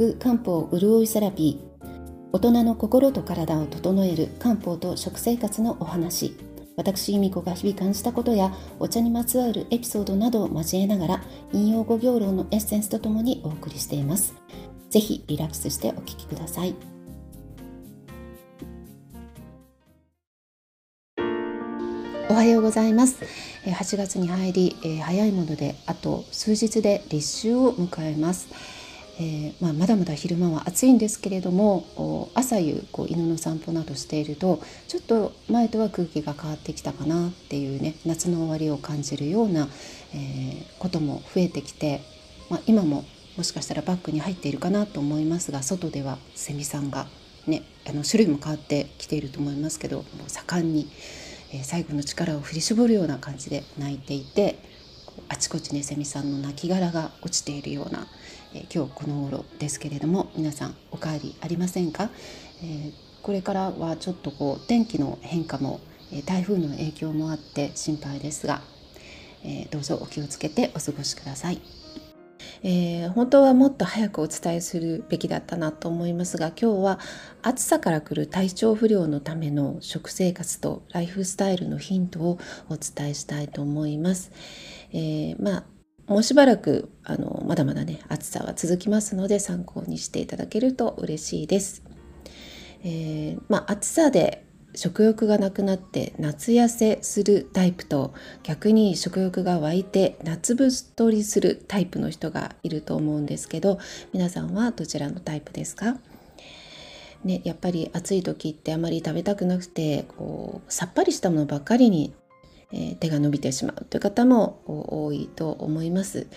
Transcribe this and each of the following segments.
く漢方潤いセラピー。大人の心と体を整える漢方と食生活のお話。私由美子が日々感じたことやお茶にまつわるエピソードなどを交えながら引用語行論のエッセンスとともにお送りしています。ぜひリラックスしてお聞きください。おはようございます。8月に入り早いものであと数日で立秋を迎えます。えー、まあ、まだまだ昼間は暑いんですけれども朝夕こう犬の散歩などしているとちょっと前とは空気が変わってきたかなっていうね夏の終わりを感じるような、えー、ことも増えてきて、まあ、今ももしかしたらバッグに入っているかなと思いますが外ではセミさんがねあの種類も変わってきていると思いますけどもう盛んに、えー、最後の力を振り絞るような感じで鳴いていてあちこちねセミさんの亡骸が落ちているようなえ今日この頃ですけれども皆さんお帰りありませんか、えー、これからはちょっとこう天気の変化も、え台風の影響もあって心配ですが、えどうぞお気をつけてお過ごしください。えー、本当はもっと早くお伝えするべきだったなと思いますが今日は暑さからくる体調不良のための食生活とライフスタイルのヒントをお伝えしたいと思います。えー、まあもうしばらくあのまだまだね暑さは続きますので参考にしていただけると嬉しいです。えー、まあ、暑さで食欲がなくなって夏痩せするタイプと逆に食欲が湧いて夏太りするタイプの人がいると思うんですけど皆さんはどちらのタイプですか？ね、やっぱり暑い時ってあまり食べたくなくてこうさっぱりしたものばっかりにえ手が伸びてしまうという方も多いと思います、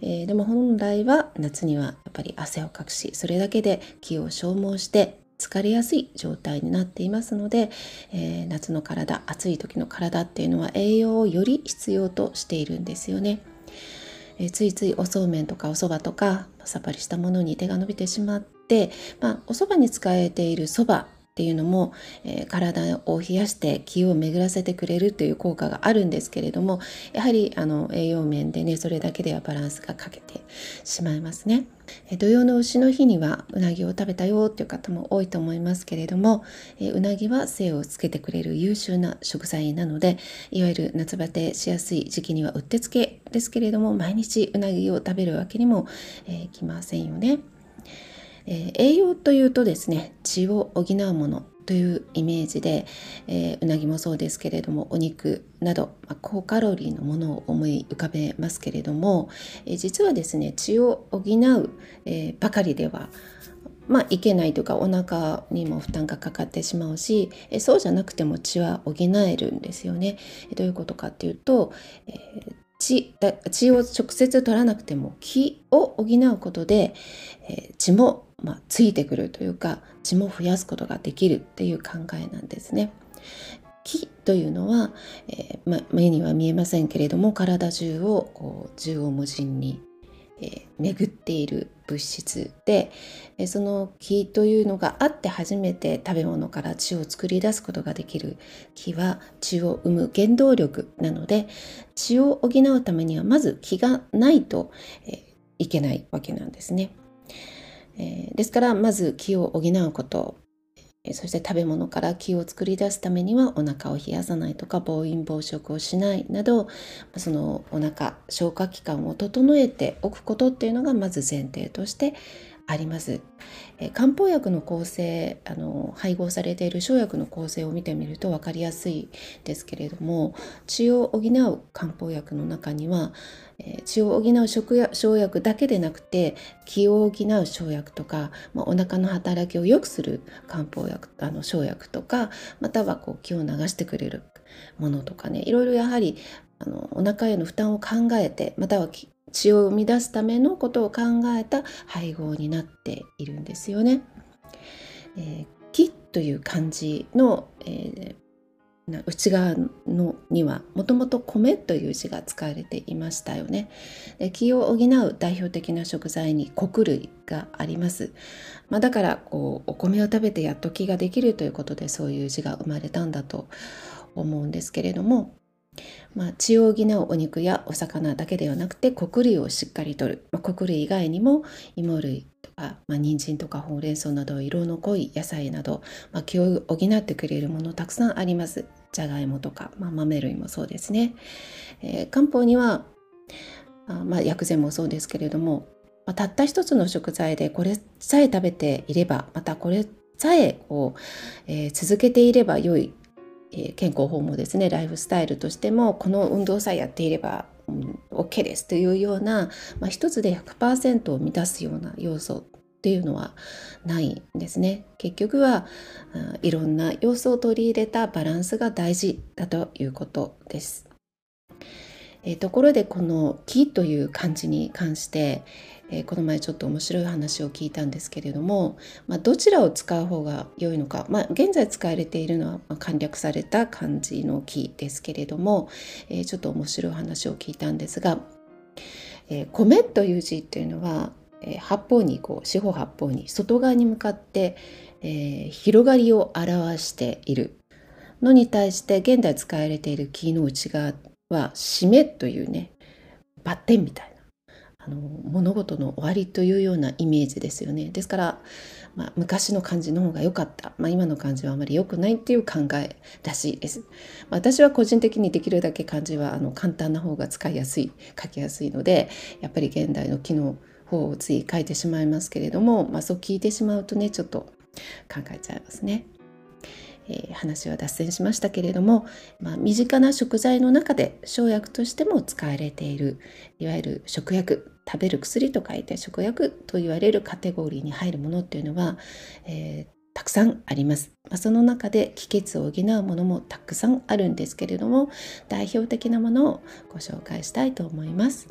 えー、でも本来は夏にはやっぱり汗をかくしそれだけで気を消耗して疲れやすい状態になっていますので、えー、夏の体暑い時の体っていうのは栄養をより必要としているんですよね、えー、ついついおそうめんとかおそばとかさっぱりしたものに手が伸びてしまって、まあ、おそばに使えているそばっていうのも、えー、体を冷やして気を巡らせてくれるという効果があるんですけれどもやはりあの栄養面でねそれだけではバランスが欠けてしまいますね。え土曜の牛の日にはうなぎを食べたよっていう方も多いと思いますけれども、えうなぎは精をつけてくれる優秀な食材なのでいわゆる夏バテしやすい時期にはうってつけですけれども毎日うなぎを食べるわけにも、えー、いきませんよね。えー、栄養というとですね血を補うものというイメージで、えー、うなぎもそうですけれどもお肉など、まあ、高カロリーのものを思い浮かべますけれども、えー、実はですね血を補う、えばかりではまあ、いけないというかお腹にも負担がかかってしまうしえそうじゃなくても血は補えるんですよね。どういうことかっていうと、えー、血血を直接取らなくても気を補うことで、え、血もまあ、ついてくるというか血も増やすことができるっていう考えなんですね。気というのは、えー、ま、目には見えませんけれども体中をこう縦横無尽に、えー、巡っている物質で、えー、その気というのがあって初めて食べ物から血を作り出すことができる気は血を生む原動力なので血を補うためにはまず気がないと、えいけないわけなんですね。えー、ですからまず気を補うことそして食べ物から気を作り出すためにはお腹を冷やさないとか暴飲暴食をしないなどそのお腹消化器官を整えておくことっていうのがまず前提としてあります。え漢方薬の構成あの配合されている生薬の構成を見てみると分かりやすいですけれども血を補う漢方薬の中には、血を補う生薬だけでなくて気を補う生薬とか、まあ、お腹の働きを良くする漢方薬あの生薬とかまたはこう気を流してくれるものとかねいろいろやはりあのお腹への負担を考えてまたは血を生み出すためのことを考えた配合になっているんですよね。えー、木という漢字の、えー、内側のにはもともと米という字が使われていましたよね。気を補う代表的な食材に穀類があります。まあ、だからこうお米を食べてやっと気ができるということでそういう字が生まれたんだと思うんですけれどもまあ、血を補うお肉やお魚だけではなくて穀類をしっかりとる、まあ、穀類以外にも芋類か、まあ、人参とかほうれん草など色の濃い野菜など、まあ、気を補ってくれるものたくさんあります。じゃがいもとか、まあ、豆類もそうですね。えー、漢方にはあまあ、薬膳もそうですけれども、まあ、たった一つの食材でこれさえ食べていればまたこれさえこう、えー、続けていれば良い、健康法もですねライフスタイルとしてもこの運動さえやっていれば、うん、OK ですというような、まあ、一つで100%を満たすような要素っていうのはないんですね結局はいろんな要素を取り入れたバランスが大事だということです。えー、ところでこの「木」という漢字に関して、えー、この前ちょっと面白い話を聞いたんですけれども、まあ、どちらを使う方が良いのか、まあ、現在使われているのは、ま、簡略された漢字の「木」ですけれども、えー、ちょっと面白い話を聞いたんですが「え、米」という字っていうのは、え、八方にこう四方八方に外側に向かって、え、広がりを表しているのに対して現代使われている木の内側は締めというねバッテンみたいなあの物事の終わりというようなイメージですよね。ですから、まあ、昔の漢字の方が良かった、まあ、今の漢字はあまり良くないっていう考えらしいです、私は個人的にできるだけ漢字はあの簡単な方が使いやすい書きやすいのでやっぱり現代の機能方をつい書いてしまいますけれども、まあ、そう聞いてしまうとねちょっと考えちゃいますね。えー、話は脱線しましたけれども、まあ、身近な食材の中で生薬としても使われているいわゆる食薬食べる薬と書いて食薬と言われるカテゴリーに入るものっていうのは、えーたくさんあります。まあ、その中で気血を補うものもたくさんあるんですけれども代表的なものをご紹介したいと思います。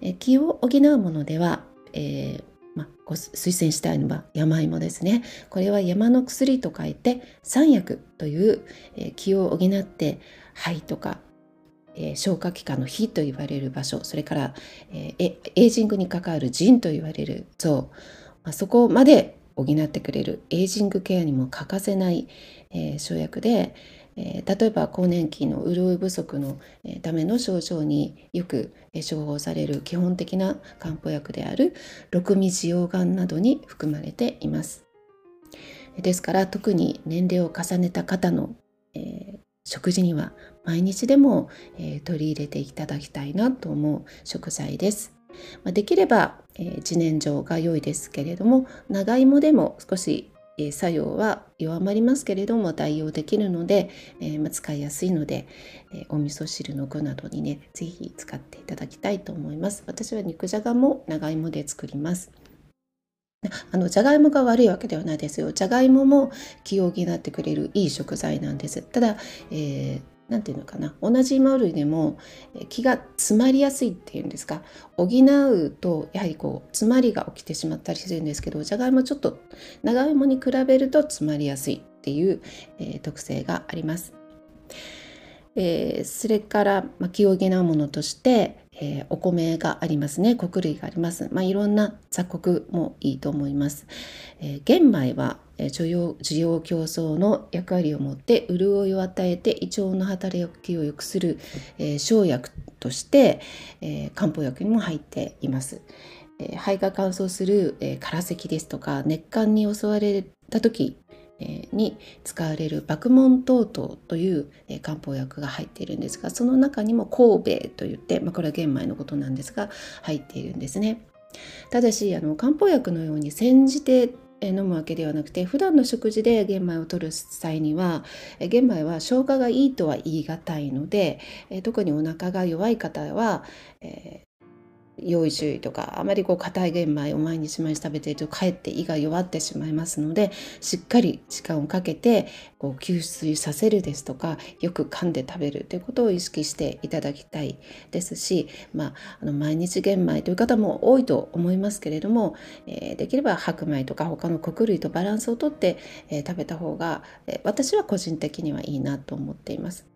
え気を補うものでは、えー、まあ、推薦したいのは山芋ですね。これは山の薬と書いて三薬という、えー、気を補って肺とか、えー、消化器官の火と言われる場所それから、えー、エイジングに関わる腎と言われる臓、まあ、そこまで補ってくれるエイジングケアにも欠かせない、え、生薬で、え、例えば更年期の潤い不足のための症状によく処方される基本的な漢方薬である六味滋養丸などに含まれています。ですから特に年齢を重ねた方の、えー、食事には毎日でも、えー、取り入れていただきたいなと思う食材です。まあ、できれば、えー、自然薯が良いですけれども長芋でも少しえ作用は弱まりますけれども代用できるので、えま使いやすいので、えお味噌汁の具などにね是非使っていただきたいと思います。私は肉じゃがも長芋で作ります。あのじゃがいもが悪いわけではないですよ。じゃがいもも気を補ってくれるいい食材なんです。ただ、えー何て言うのかな同じ芋類でも気が詰まりやすいっていうんですか補うとやはりこう詰まりが起きてしまったりするんですけどじゃがいもちょっと長芋に比べると詰まりやすいっていう、えー、特性があります。えー、それから、気を補うものとして、えー、お米がありますね。穀類があります、まあ、いろんな雑穀もいいと思います、えー、玄米は需要需要競争の役割を持って潤いを与えて胃腸の働きを良くする、え、生薬として、え、漢方薬にも入っています。え、肺が乾燥する、えー、空咳ですとか熱感に襲われた時に使われる爆門等々という漢方薬が入っているんですがその中にも神戸といって、まあ、これは玄米のことなんですが入っているんですね。ただしあの漢方薬のように煎じて飲むわけではなくて普段の食事で玄米を摂る際には玄米は消化がいいとは言い難いので特にお腹が弱い方は、え用意注意とかあまりこう硬い玄米を毎日毎日食べているとかえって胃が弱ってしまいますのでしっかり時間をかけてこう吸水させるですとかよく噛んで食べるということを意識していただきたいですし、まあ、あの毎日玄米という方も多いと思いますけれども、えー、できれば白米とか他の穀類とバランスをとって、えー、食べた方が、えー、私は個人的にはいいなと思っています。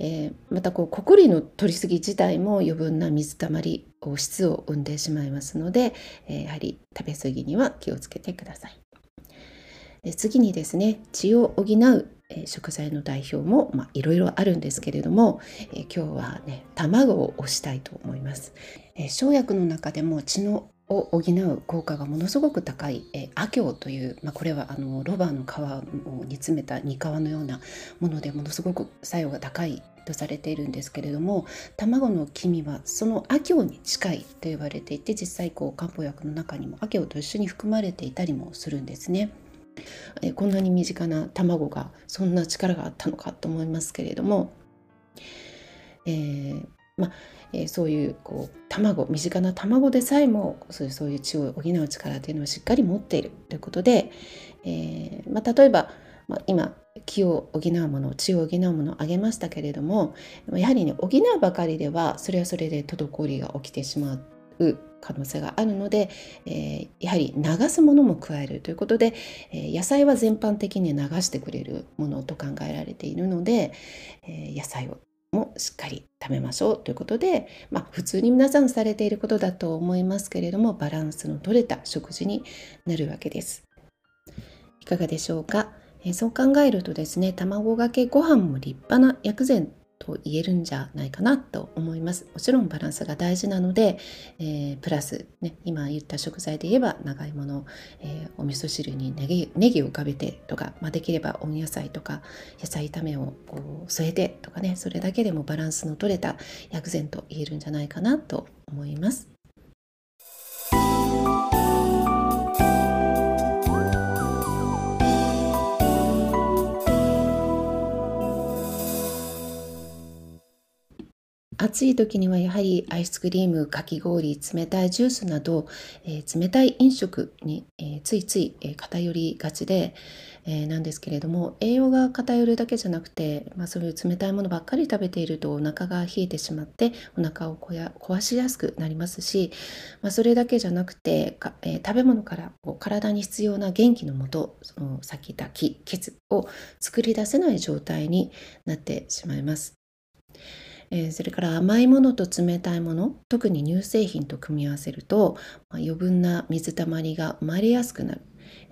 えー、またこう穀類の取りすぎ自体も余分な水たまり質を生んでしまいますので、えー、やはり食べ過ぎには気をつけてください。で次にですね血を補う、え、食材の代表もいろいろあるんですけれども、え今日はね卵を推したいと思います。え生薬の中でも血のを補う効果がものすごく高い、えー、アキョウという、まあ、これはあのロバーの皮を煮詰めた煮皮のようなものでものすごく作用が高いとされているんですけれども卵の黄身はそのアキョウに近いと言われていて実際こう漢方薬の中にもアキョウと一緒に含まれていたりもするんですね。えこんなに身近な卵がそんな力があったのかと思いますけれども、えー、まえー、そういうこう卵身近な卵でさえもそういうそういう血を補う力というのをしっかり持っているということで、えー、まあ、例えば、まあ、今気を補うもの血を補うものを挙げましたけれどもやはりね補うばかりではそれはそれで滞りが起きてしまう可能性があるので、えー、やはり流すものも加えるということで、えー、野菜は全般的に流してくれるものと考えられているので、えー、野菜をもしっかり食べましょうということで、まあ、普通に皆さんされていることだと思いますけれどもバランスの取れた食事になるわけです。いかがでしょうか、えそう考えるとですね卵かけご飯も立派な薬膳と言えるんじゃないかなと思います。もちろんバランスが大事なので、えー、プラス、ね、今言った食材で言えば長芋の、えー、お味噌汁にネギネギを浮かべてとか、まあ、できれば温野菜とか野菜炒めをこう添えてとかねそれだけでもバランスの取れた薬膳と言えるんじゃないかなと思います。暑い時にはやはりアイスクリームかき氷冷たいジュースなど、えー、冷たい飲食に、えー、ついつい、え、偏りがちで、えなんですけれども栄養が偏るだけじゃなくて、まあ、そういう冷たいものばっかり食べているとお腹が冷えてしまってお腹を壊しやすくなりますし、まあ、それだけじゃなくてか、え食べ物からこう体に必要な元気のもとそのさっき言った気血を作り出せない状態になってしまいます。えー、それから甘いものと冷たいもの特に乳製品と組み合わせると、まあ、余分な水たまりが生まれやすくなる。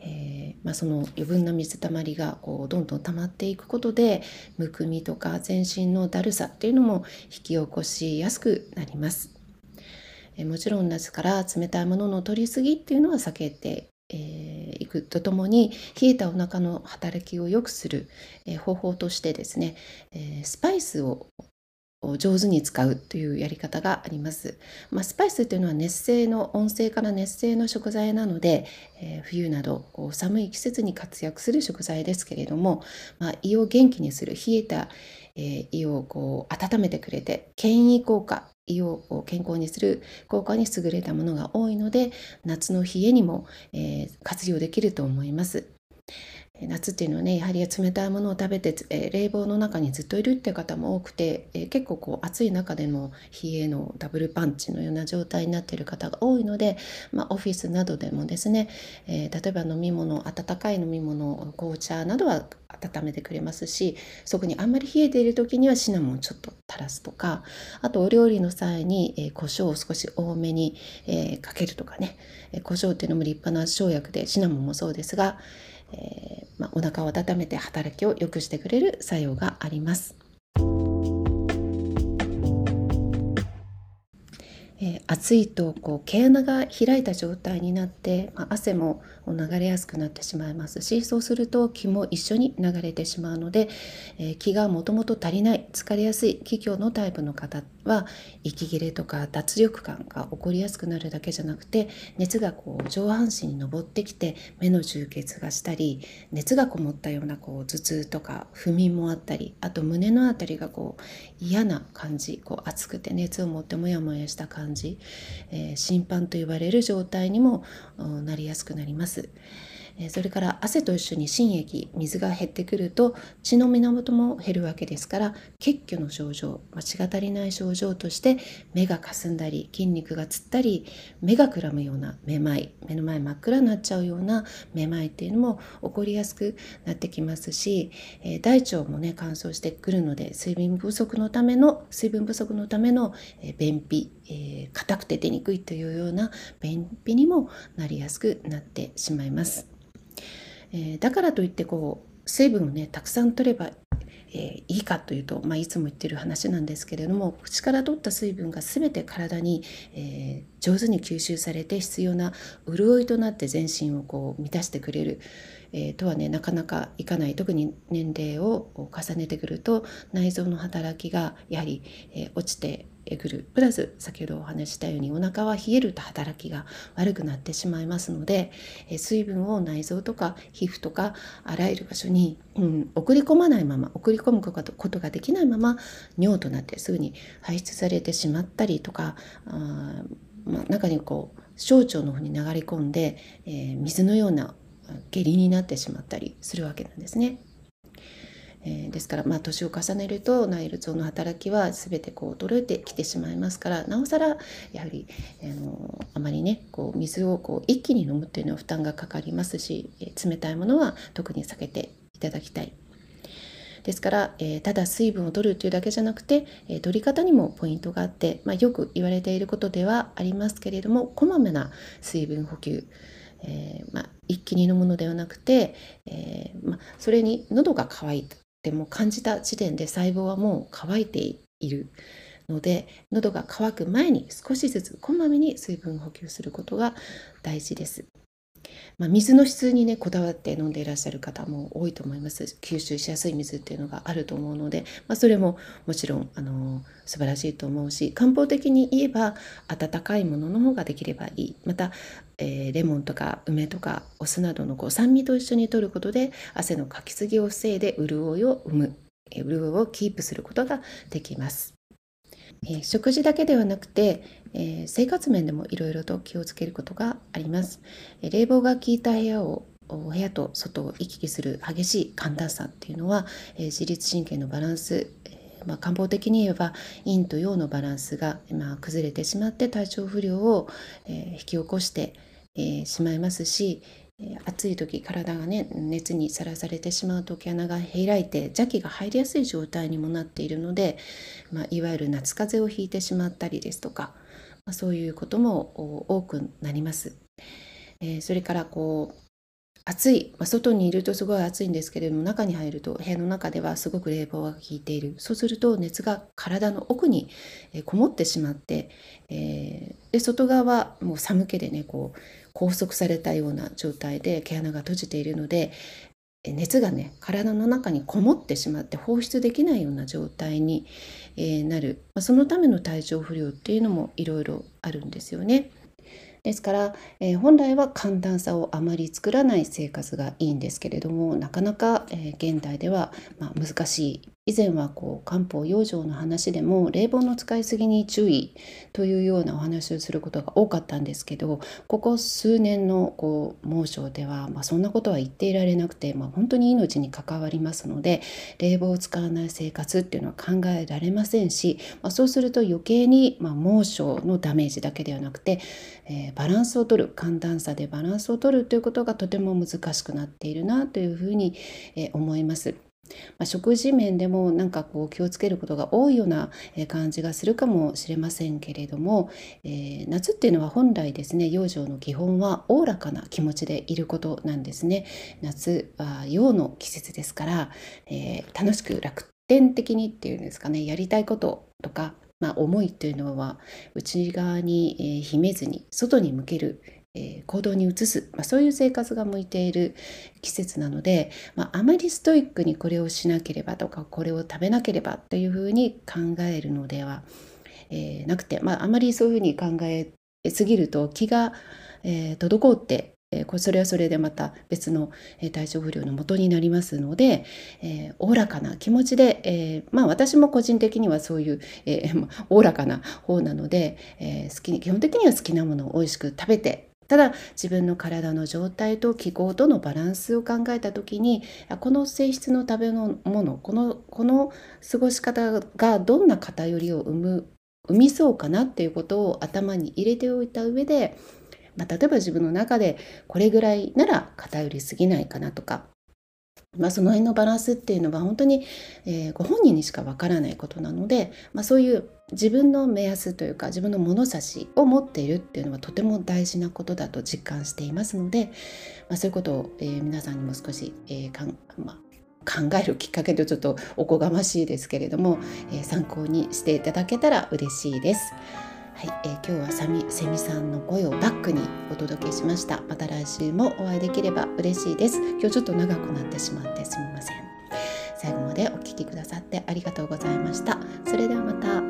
えー、まあ、その余分な水たまりがこうどんどん溜まっていくことでむくみとか全身のだるさっていうのも引き起こしやすくなります。えー、もちろんですから冷たいものの取りすぎっていうのは避けてえー、いくとともに冷えたお腹の働きを良くする、えー、方法としてですね、えー、スパイスを上手に使うというやり方があります。まあ、スパイスというのは熱性の温性から熱性の食材なので、えー、冬など寒い季節に活躍する食材ですけれども、まあ、胃を元気にする冷えた、えー、胃をこう温めてくれて健胃効果胃を健康にする効果に優れたものが多いので夏の冷えにも、えー、活用できると思います。夏っていうのはねやはり冷たいものを食べて、え冷房の中にずっといるっていう方も多くて、え結構こう暑い中でも冷えのダブルパンチのような状態になっている方が多いので、まあ、オフィスなどでもですね、え例えば飲み物温かい飲み物紅茶などは温めてくれますしそこにあんまり冷えている時にはシナモンちょっと垂らすとかあとお料理の際に、えー、胡椒を少し多めに、えー、かけるとかね、えー、胡椒っていうのも立派な生薬でシナモンもそうですが、えー、まあ、お腹を温めて働きを良くしてくれる作用があります。えー、暑いとこう毛穴が開いた状態になって、まあ、汗も流れやすくなってしまいますしそうすると気も一緒に流れてしまうので、え、気がもともと足りない疲れやすい気虚のタイプの方は息切れとか脱力感が起こりやすくなるだけじゃなくて熱がこう上半身に上ってきて目の充血がしたり熱がこもったようなこう頭痛とか不眠もあったりあと胸の辺りがこう嫌な感じこう熱くて熱を持ってモヤモヤした感じ、えー、心配と言われる状態にもなりやすくなります。嗯それから汗と一緒に心液水が減ってくると血の源も減るわけですから血虚の症状血が足りない症状として目がかすんだり筋肉がつったり目がくらむようなめまい目の前真っ暗になっちゃうようなめまいっていうのも起こりやすくなってきますし、え大腸もね乾燥してくるので水分不足のための水分不足のための、え便秘えー、硬くて出にくいというような便秘にもなりやすくなってしまいます。えー、だからといってこう水分をねたくさん取ればえー、いいかというと、まあ、いつも言ってる話なんですけれども口から取った水分が全て体に、えー、上手に吸収されて必要な潤いとなって全身をこう満たしてくれる、え、とはねなかなかいかない。特に年齢を重ねてくると内臓の働きがやはり、え落ちてくるプラス先ほどお話したようにお腹は冷えると働きが悪くなってしまいますので、え水分を内臓とか皮膚とかあらゆる場所に、うん、送り込まないまま送り込むことができないまま尿となってすぐに排出されてしまったりとかあ、まあ、中にこう小腸の方に流れ込んで、えー、水のような下痢になってしまったりするわけなんですね。えー、ですからまあ年を重ねると内ルの働きは全てこう衰えてきてしまいますからなおさらやはり、あのあまりねこう水をこう一気に飲むっていうのは負担がかかりますし、えー、冷たいものは特に避けていただきたい。ですから、えー、ただ水分を取るというだけじゃなくて、えー、取り方にもポイントがあって、まあ、よく言われていることではありますけれどもこまめな水分補給、えー、まあ、一気に飲むのではなくて、えまあ、それに喉が渇いたても感じた時点で細胞はもう乾いているので喉が渇く前に少しずつこまめに水分補給することが大事です。まあ、水の質にねこだわって飲んでいらっしゃる方も多いと思います。吸収しやすい水っていうのがあると思うので、まあ、それももちろんあの素晴らしいと思うし漢方的に言えば温かいものの方ができればいい。また、えー、レモンとか梅とかお酢などのこう酸味と一緒に摂ることで汗のかきすぎを防いで潤いを生む。潤いをキープすることができます。えー、食事だけではなくて、えー、生活面でもいろいろと気をつけることがあります。え、冷房が効いた部屋を部屋と外を行き来する激しい寒暖差っていうのは、え自律神経のバランス、えまあ、漢方的に言えば陰と陽のバランスが、まあ、崩れてしまって体調不良を、え引き起こして、えしまいますし、暑い時体がね熱にさらされてしまうと毛穴が開いて邪気が入りやすい状態にもなっているので、まあ、いわゆる夏風邪をひいてしまったりですとか、まあ、そういうことも多くなります。えー、それからこう暑い、まあ、外にいるとすごい暑いんですけれども中に入ると部屋の中ではすごく冷房が効いているそうすると熱が体の奥にこもってしまって、えー、で外側はもう寒気でねこう拘束されたような状態で毛穴が閉じているので熱がね体の中にこもってしまって放出できないような状態に、えなる、まあ、そのための体調不良っていうのもいろいろあるんですよね。ですから、えー、本来は寒暖差をあまり作らない生活がいいんですけれどもなかなか、えー、現代では、まあ、難しい以前はこう漢方養生の話でも冷房の使いすぎに注意というようなお話をすることが多かったんですけどここ数年のこう猛暑では、まあ、そんなことは言っていられなくて、まあ、本当に命に関わりますので冷房を使わない生活っていうのは考えられませんし、まあ、そうすると余計に、ま猛暑のダメージだけではなくて、えー、バランスをとる寒暖差でバランスをとるということがとても難しくなっているなというふうに、えー、思います。まあ、食事面でもなんかこう気をつけることが多いような感じがするかもしれませんけれども、えー、夏っていうのは本来ですね養生の基本はおおらかな気持ちでいることなんですね。夏は陽の季節ですから、えー、楽しく楽天的にっていうんですかねやりたいこととかまあ、思いというのは内側に秘めずに外に向ける行動に移す、まあ、そういう生活が向いている季節なので、まあ、あまりストイックにこれをしなければとかこれを食べなければというふうに考えるのでは、えー、なくて、まあ、あまりそういうふうに考えすぎると気が、えー、滞ってえー、それはそれでまた別の、え、体調不良のもとになりますのでおお、らかな気持ちで、えー、まあ私も個人的にはそういう おお、らかな方なので、え好きに基本的には好きなものを美味しく食べてただ自分の体の状態と気候とのバランスを考えた時にこの性質の食べ物このこの過ごし方がどんな偏りを生む生みそうかなっていうことを頭に入れておいた上で、まあ、例えば自分の中でこれぐらいなら偏りすぎないかなとかまあ、その辺のバランスっていうのは本当に、えー、ご本人にしかわからないことなので、まあ、そういう自分の目安というか自分の物差しを持っているっていうのはとても大事なことだと実感していますので、まあ、そういうことを、えー、皆さんにも少し、えーかんまあ、考えるきっかけでちょっとおこがましいですけれども、え参考にしていただけたら嬉しいです。はい、えー、今日はサミセミさんの声をバックにお届けしました。また来週もお会いできれば嬉しいです。今日ちょっと長くなってしまってすみません。最後までお聴きくださってありがとうございました。それではまた。